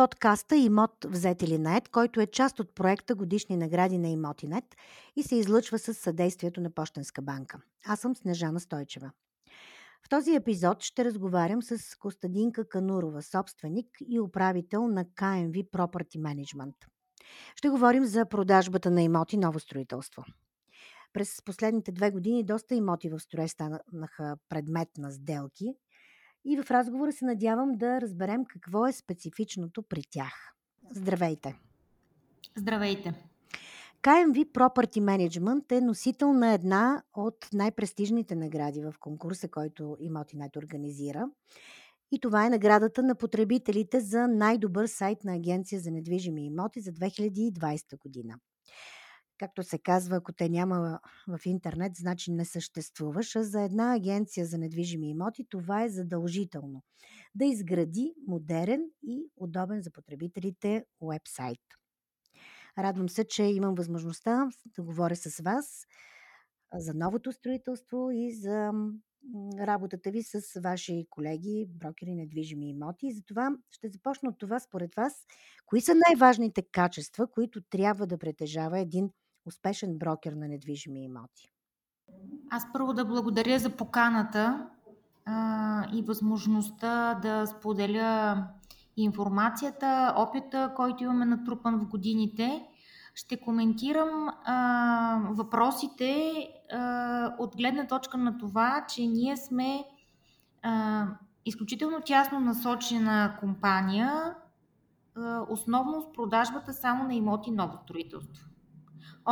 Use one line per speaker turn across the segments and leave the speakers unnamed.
подкаста Имот взет или наед, който е част от проекта Годишни награди на Имотинет и се излъчва с съдействието на Пощенска банка. Аз съм Снежана Стойчева. В този епизод ще разговарям с Костадинка Канурова, собственик и управител на KMV Property Management. Ще говорим за продажбата на имоти ново строителство. През последните две години доста имоти в строеж станаха предмет на сделки и в разговора се надявам да разберем какво е специфичното при тях. Здравейте!
Здравейте!
KMV Property Management е носител на една от най-престижните награди в конкурса, който Имотинет организира. И това е наградата на потребителите за най-добър сайт на Агенция за недвижими имоти за 2020 година. Както се казва, ако те няма в интернет, значи не съществуваш. А за една агенция за недвижими имоти това е задължително. Да изгради модерен и удобен за потребителите уебсайт. Радвам се, че имам възможността да говоря с вас за новото строителство и за работата ви с ваши колеги, брокери недвижими имоти. И затова ще започна от това според вас. Кои са най-важните качества, които трябва да притежава един успешен брокер на недвижими имоти?
Аз първо да благодаря за поканата а, и възможността да споделя информацията, опита, който имаме натрупан в годините. Ще коментирам а, въпросите а, от гледна точка на това, че ние сме а, изключително тясно насочена компания, а, основно с продажбата само на имоти ново строителство.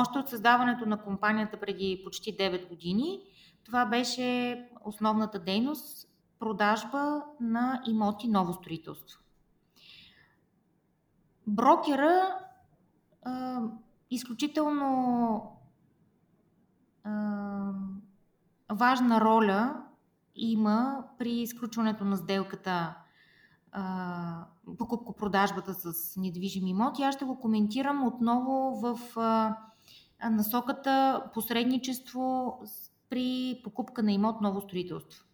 Още от създаването на компанията преди почти 9 години, това беше основната дейност продажба на имоти ново строителство. Брокера а, изключително а, важна роля има при изключването на сделката покупко-продажбата с недвижими имоти. Аз ще го коментирам отново в а, насоката посредничество при покупка на имот ново строителство.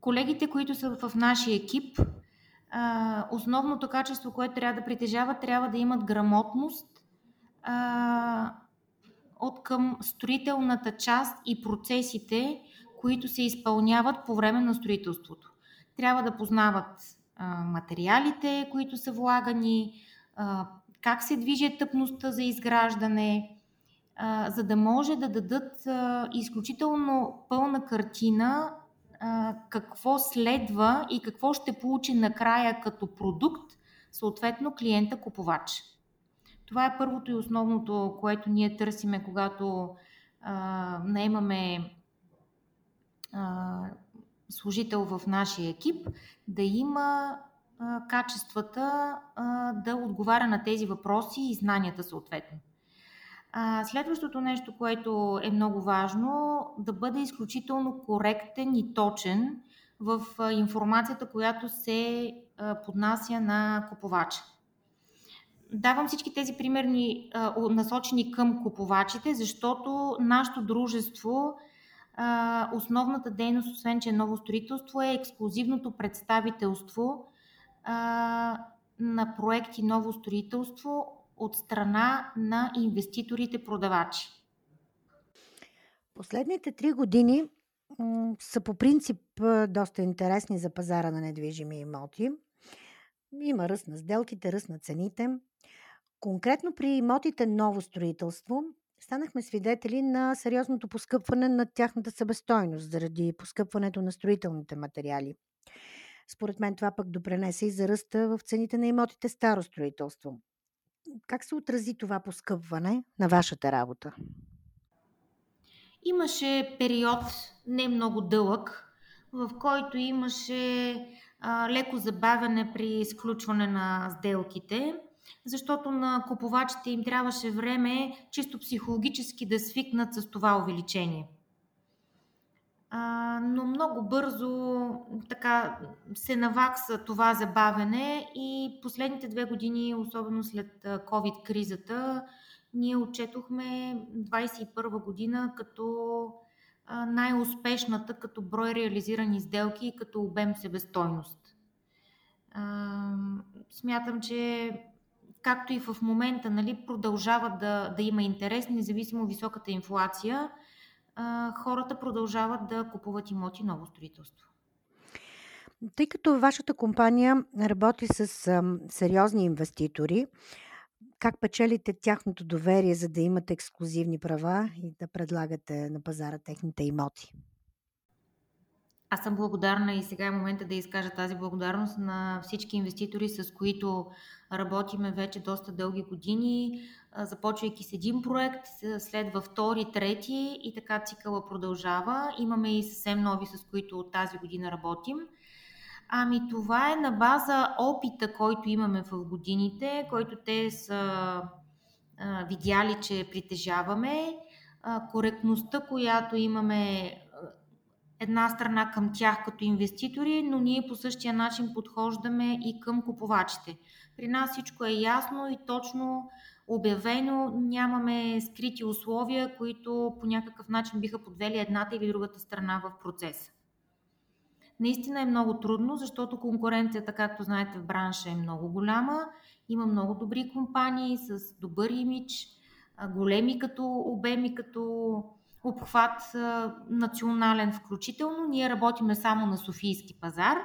Колегите, които са в нашия екип, основното качество, което трябва да притежават, трябва да имат грамотност от към строителната част и процесите, които се изпълняват по време на строителството. Трябва да познават материалите, които са влагани, как се движи тъпността за изграждане, за да може да дадат изключително пълна картина какво следва и какво ще получи накрая като продукт, съответно клиента купувач. Това е първото и основното, което ние търсиме, когато а, наемаме а, служител в нашия екип, да има качествата да отговаря на тези въпроси и знанията съответно. Следващото нещо, което е много важно, да бъде изключително коректен и точен в информацията, която се поднася на купувача. Давам всички тези примерни насочени към купувачите, защото нашето дружество, основната дейност, освен че е ново строителство, е ексклюзивното представителство на проекти ново строителство от страна на инвеститорите-продавачи?
Последните три години са по принцип доста интересни за пазара на недвижими имоти. Има ръст на сделките, ръст на цените. Конкретно при имотите ново строителство станахме свидетели на сериозното поскъпване на тяхната събестойност заради поскъпването на строителните материали. Според мен това пък допренесе и за ръста в цените на имотите старо строителство. Как се отрази това поскъпване на вашата работа?
Имаше период, не много дълъг, в който имаше а, леко забавяне при изключване на сделките, защото на купувачите им трябваше време чисто психологически да свикнат с това увеличение а, много бързо така се навакса това забавене и последните две години, особено след COVID-кризата, ние отчетохме 2021 година като най-успешната като брой реализирани сделки и като обем себестойност. смятам, че както и в момента нали, продължава да, да има интерес, независимо високата инфлация, хората продължават да купуват имоти ново строителство.
Тъй като вашата компания работи с а, сериозни инвеститори, как печелите тяхното доверие, за да имате ексклюзивни права и да предлагате на пазара техните имоти?
Аз съм благодарна и сега е момента да изкажа тази благодарност на всички инвеститори, с които работиме вече доста дълги години, започвайки с един проект, следва втори, трети и така цикъла продължава. Имаме и съвсем нови, с които от тази година работим. Ами това е на база опита, който имаме в годините, който те са видяли, че притежаваме, коректността, която имаме една страна към тях като инвеститори, но ние по същия начин подхождаме и към купувачите. При нас всичко е ясно и точно обявено, нямаме скрити условия, които по някакъв начин биха подвели едната или другата страна в процеса. Наистина е много трудно, защото конкуренцията, както знаете, в бранша е много голяма. Има много добри компании с добър имидж, големи като обеми, като обхват национален включително. Ние работиме само на Софийски пазар,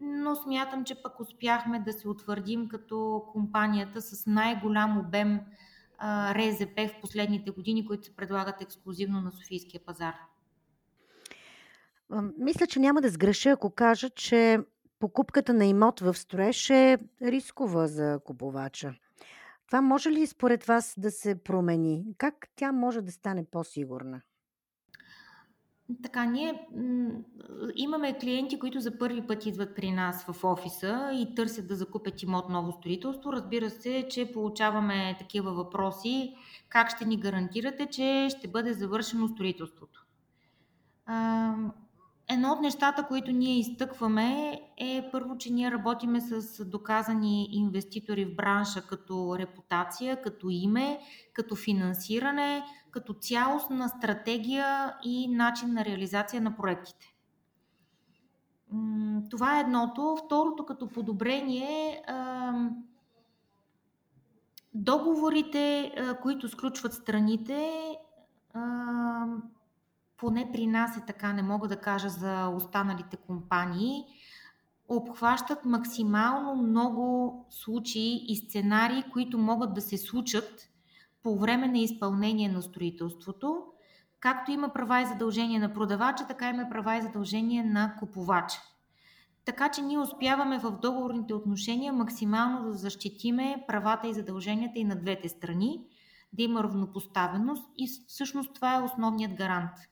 но смятам, че пък успяхме да се утвърдим като компанията с най-голям обем РЗП в последните години, които се предлагат ексклюзивно на Софийския пазар.
Мисля, че няма да сгреша, ако кажа, че покупката на имот в строеж е рискова за купувача. Това може ли според вас да се промени? Как тя може да стане по-сигурна?
Така, ние имаме клиенти, които за първи път идват при нас в офиса и търсят да закупят имот ново строителство. Разбира се, че получаваме такива въпроси. Как ще ни гарантирате, че ще бъде завършено строителството? Едно от нещата, които ние изтъкваме е първо, че ние работиме с доказани инвеститори в бранша като репутация, като име, като финансиране, като цялостна стратегия и начин на реализация на проектите. Това е едното. Второто като подобрение договорите, които сключват страните, поне при нас е така, не мога да кажа за останалите компании, обхващат максимално много случаи и сценарии, които могат да се случат по време на изпълнение на строителството. Както има права и задължения на продавача, така има права и задължения на купувача. Така че ние успяваме в договорните отношения максимално да защитиме правата и задълженията и на двете страни, да има равнопоставеност и всъщност това е основният гарант –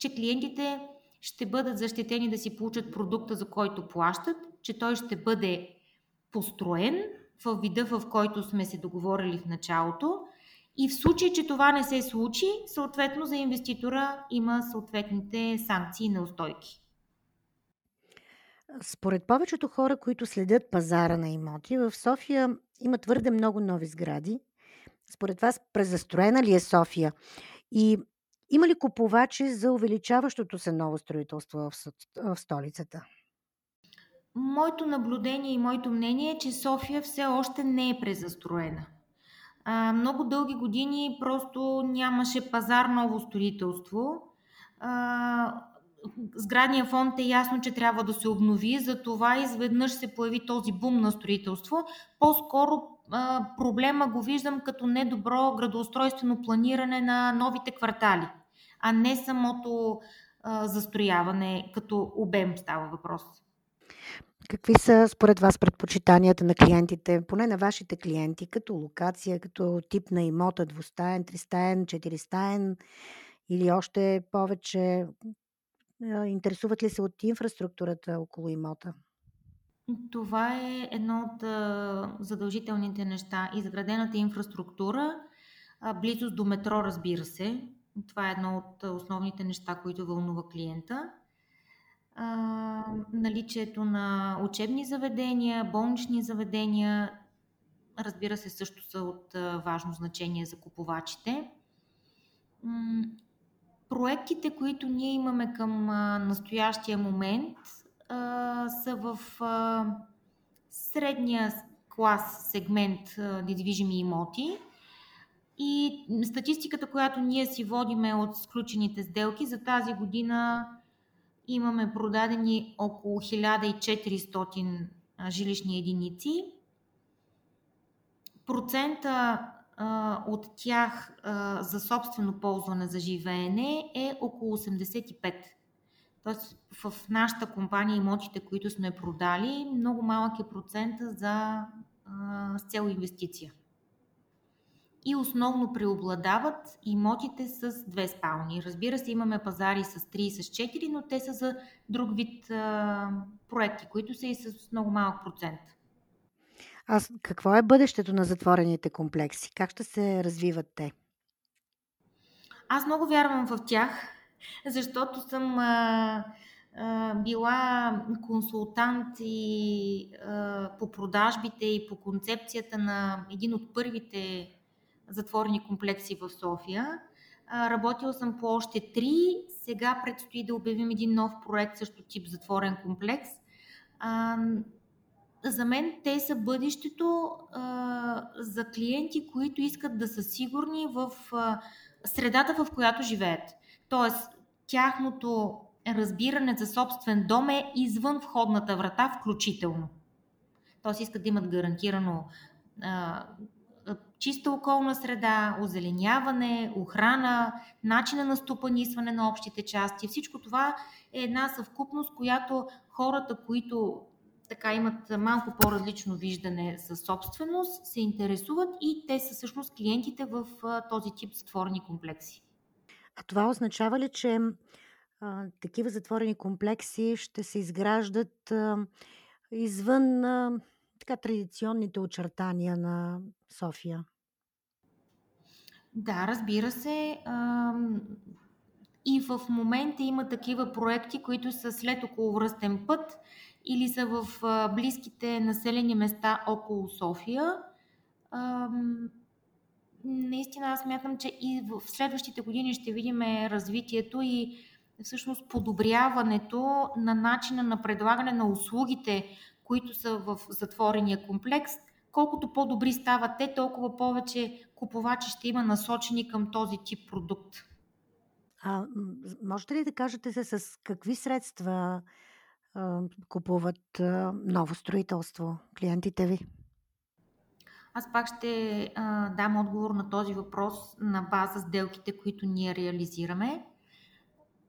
че клиентите ще бъдат защитени да си получат продукта, за който плащат, че той ще бъде построен в вида, в който сме се договорили в началото. И в случай, че това не се случи, съответно за инвеститора има съответните санкции и неустойки.
Според повечето хора, които следят пазара на имоти, в София има твърде много нови сгради. Според вас, презастроена ли е София? И има ли купувачи за увеличаващото се ново строителство в, столицата?
Моето наблюдение и моето мнение е, че София все още не е презастроена. А, много дълги години просто нямаше пазар ново строителство. А, сградния фонд е ясно, че трябва да се обнови, затова изведнъж се появи този бум на строителство. По-скоро а, проблема го виждам като недобро градоустройствено планиране на новите квартали а не самото а, застрояване като обем става въпрос.
Какви са според вас предпочитанията на клиентите, поне на вашите клиенти, като локация, като тип на имота, двустаен, тристаен, четиристаен или още повече? Интересуват ли се от инфраструктурата около имота?
Това е едно от задължителните неща. Изградената инфраструктура, близост до метро, разбира се, това е едно от основните неща, които вълнува клиента. А, наличието на учебни заведения, болнични заведения, разбира се, също са от важно значение за купувачите. Проектите, които ние имаме към настоящия момент, са в средния клас сегмент недвижими имоти. И статистиката, която ние си водиме от сключените сделки за тази година имаме продадени около 1400 жилищни единици. Процента а, от тях а, за собствено ползване за живеене е около 85. Тоест в нашата компания имотите, които сме продали, много малък е процента за а, с цел инвестиция. И основно преобладават имотите с две спални. Разбира се, имаме пазари с 3 и с 4, но те са за друг вид а, проекти, които са и с много малък процент.
А какво е бъдещето на затворените комплекси? Как ще се развиват те?
Аз много вярвам в тях, защото съм а, а, била консултант и а, по продажбите и по концепцията на един от първите затворени комплекси в София. А, работила съм по още три. Сега предстои да обявим един нов проект, също тип затворен комплекс. За мен те са бъдещето за клиенти, които искат да са сигурни в средата, в която живеят. Тоест, тяхното разбиране за собствен дом е извън входната врата, включително. Тоест, искат да имат гарантирано чиста околна среда, озеленяване, охрана, начина на стопанисване на общите части. Всичко това е една съвкупност, която хората, които така имат малко по-различно виждане за собственост, се интересуват и те са всъщност клиентите в този тип затворени комплекси.
А това означава ли, че а, такива затворени комплекси ще се изграждат а, извън а, така традиционните очертания на София?
Да, разбира се. И в момента има такива проекти, които са след околовръстен път или са в близките населени места около София. Наистина аз смятам, че и в следващите години ще видим развитието и всъщност подобряването на начина на предлагане на услугите, които са в затворения комплекс. Колкото по-добри стават те, толкова повече купувачи ще има насочени към този тип продукт.
А, можете ли да кажете се с какви средства купуват ново строителство клиентите Ви?
Аз пак ще а, дам отговор на този въпрос на база сделките, които ние реализираме.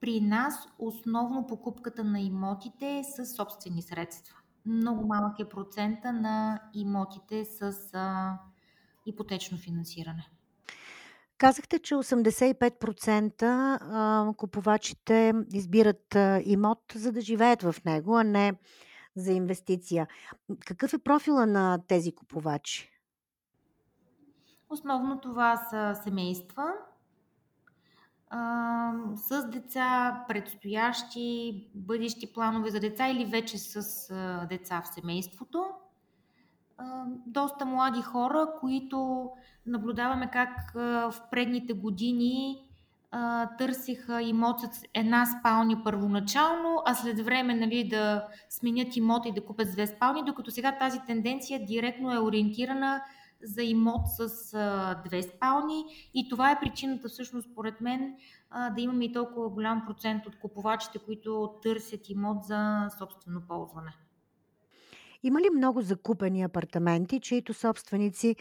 При нас основно покупката на имотите е с собствени средства. Много малък е процента на имотите с а, ипотечно финансиране.
Казахте, че 85% купувачите избират имот, за да живеят в него, а не за инвестиция. Какъв е профила на тези купувачи?
Основно това са семейства а, с деца, предстоящи, бъдещи планове за деца или вече с а, деца в семейството. Доста млади хора, които наблюдаваме как в предните години търсиха имот с една спалня първоначално, а след време нали, да сменят имота и да купят две спални, докато сега тази тенденция директно е ориентирана за имот с а, две спални и това е причината всъщност според мен а, да имаме и толкова голям процент от купувачите, които търсят имот за собствено ползване.
Има ли много закупени апартаменти, чието собственици,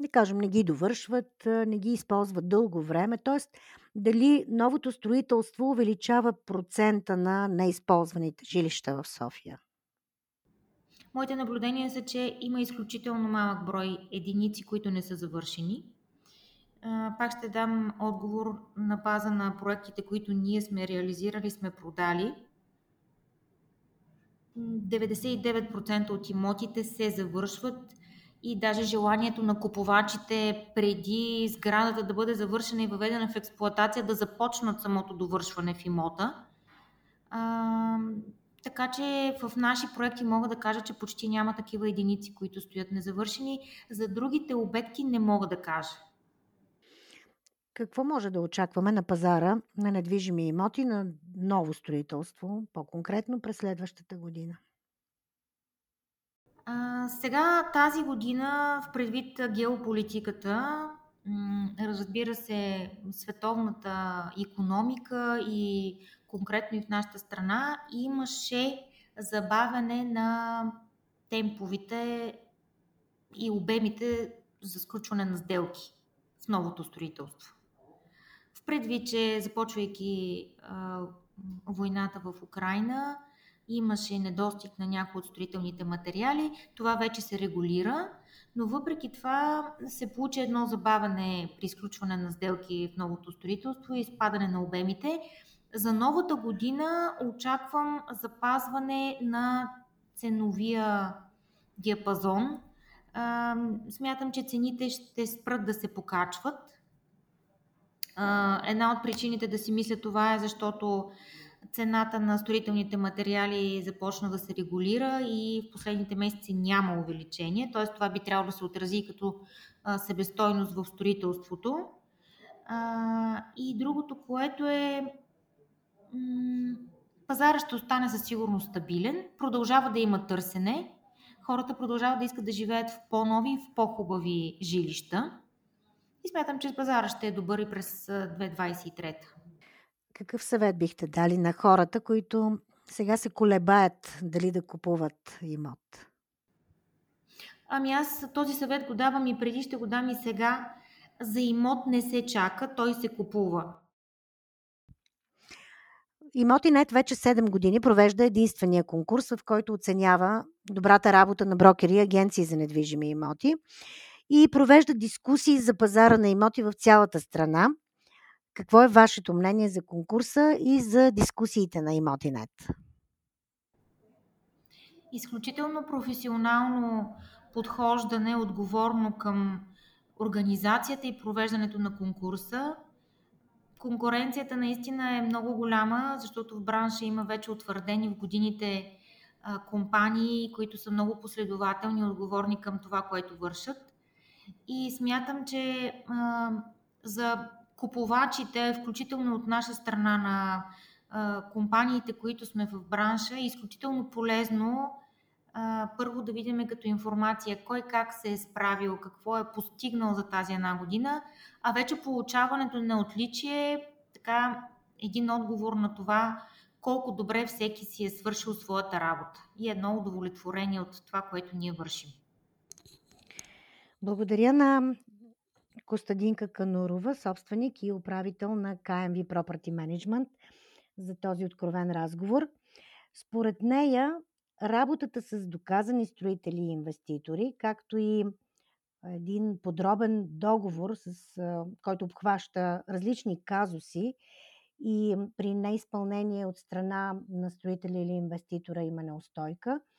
да кажем, не ги довършват, не ги използват дълго време? Тоест, дали новото строителство увеличава процента на неизползваните жилища в София?
Моите наблюдения са, че има изключително малък брой единици, които не са завършени. Пак ще дам отговор на база на проектите, които ние сме реализирали, сме продали – 99% от имотите се завършват и даже желанието на купувачите преди сградата да бъде завършена и въведена в експлоатация да започнат самото довършване в имота. Така че в наши проекти мога да кажа, че почти няма такива единици, които стоят незавършени. За другите обекти не мога да кажа.
Какво може да очакваме на пазара на недвижими имоти на ново строителство, по-конкретно през следващата година?
А, сега тази година, в предвид геополитиката, разбира се, световната економика и конкретно и в нашата страна, имаше забавяне на темповите и обемите за сключване на сделки в новото строителство. В предвид, че започвайки а, войната в Украина, имаше недостиг на някои от строителните материали. Това вече се регулира, но въпреки това се получи едно забавяне при изключване на сделки в новото строителство и спадане на обемите. За новата година очаквам запазване на ценовия диапазон. Смятам, че цените ще спрат да се покачват. Една от причините да си мисля това е защото цената на строителните материали започна да се регулира и в последните месеци няма увеличение, т.е. това би трябвало да се отрази като себестойност в строителството. И другото, което е пазара ще остане със сигурност стабилен, продължава да има търсене, хората продължават да искат да живеят в по-нови, в по-хубави жилища. И смятам, че пазара ще е добър и през 2023.
Какъв съвет бихте дали на хората, които сега се колебаят дали да купуват имот?
Ами аз този съвет го давам и преди, ще го дам и сега. За имот не се чака, той се купува.
Имотинет вече 7 години провежда единствения конкурс, в който оценява добрата работа на брокери и агенции за недвижими имоти и провежда дискусии за пазара на имоти в цялата страна. Какво е вашето мнение за конкурса и за дискусиите на Имотинет?
Изключително професионално подхождане, отговорно към организацията и провеждането на конкурса. Конкуренцията наистина е много голяма, защото в бранша има вече утвърдени в годините компании, които са много последователни и отговорни към това, което вършат. И смятам, че а, за купувачите, включително от наша страна на а, компаниите, които сме в бранша, е изключително полезно първо да видим като информация кой как се е справил, какво е постигнал за тази една година, а вече получаването на отличие е така един отговор на това колко добре всеки си е свършил своята работа и едно удовлетворение от това, което ние вършим.
Благодаря на Костадинка Канурова, собственик и управител на KMV Property Management, за този откровен разговор. Според нея, работата с доказани строители и инвеститори, както и един подробен договор, с, който обхваща различни казуси и при неизпълнение от страна на строителя или инвеститора има неустойка –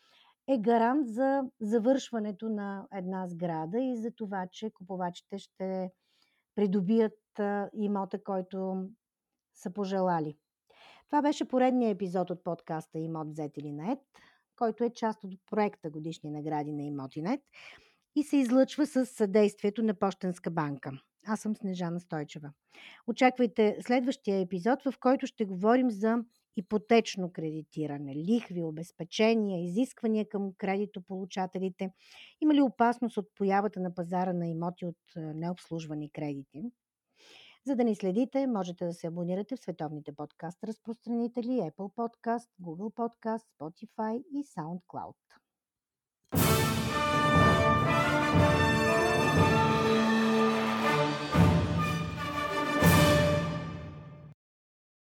е гарант за завършването на една сграда и за това, че купувачите ще придобият имота, който са пожелали. Това беше поредният епизод от подкаста Имот взет или нет, който е част от проекта Годишни награди на Имотинет и се излъчва с съдействието на Пощенска банка. Аз съм Снежана Стойчева. Очаквайте следващия епизод, в който ще говорим за ипотечно кредитиране, лихви, обезпечения, изисквания към кредитополучателите? Има ли опасност от появата на пазара на имоти от необслужвани кредити? За да ни следите, можете да се абонирате в световните подкаст разпространители Apple Podcast, Google Podcast, Spotify и SoundCloud.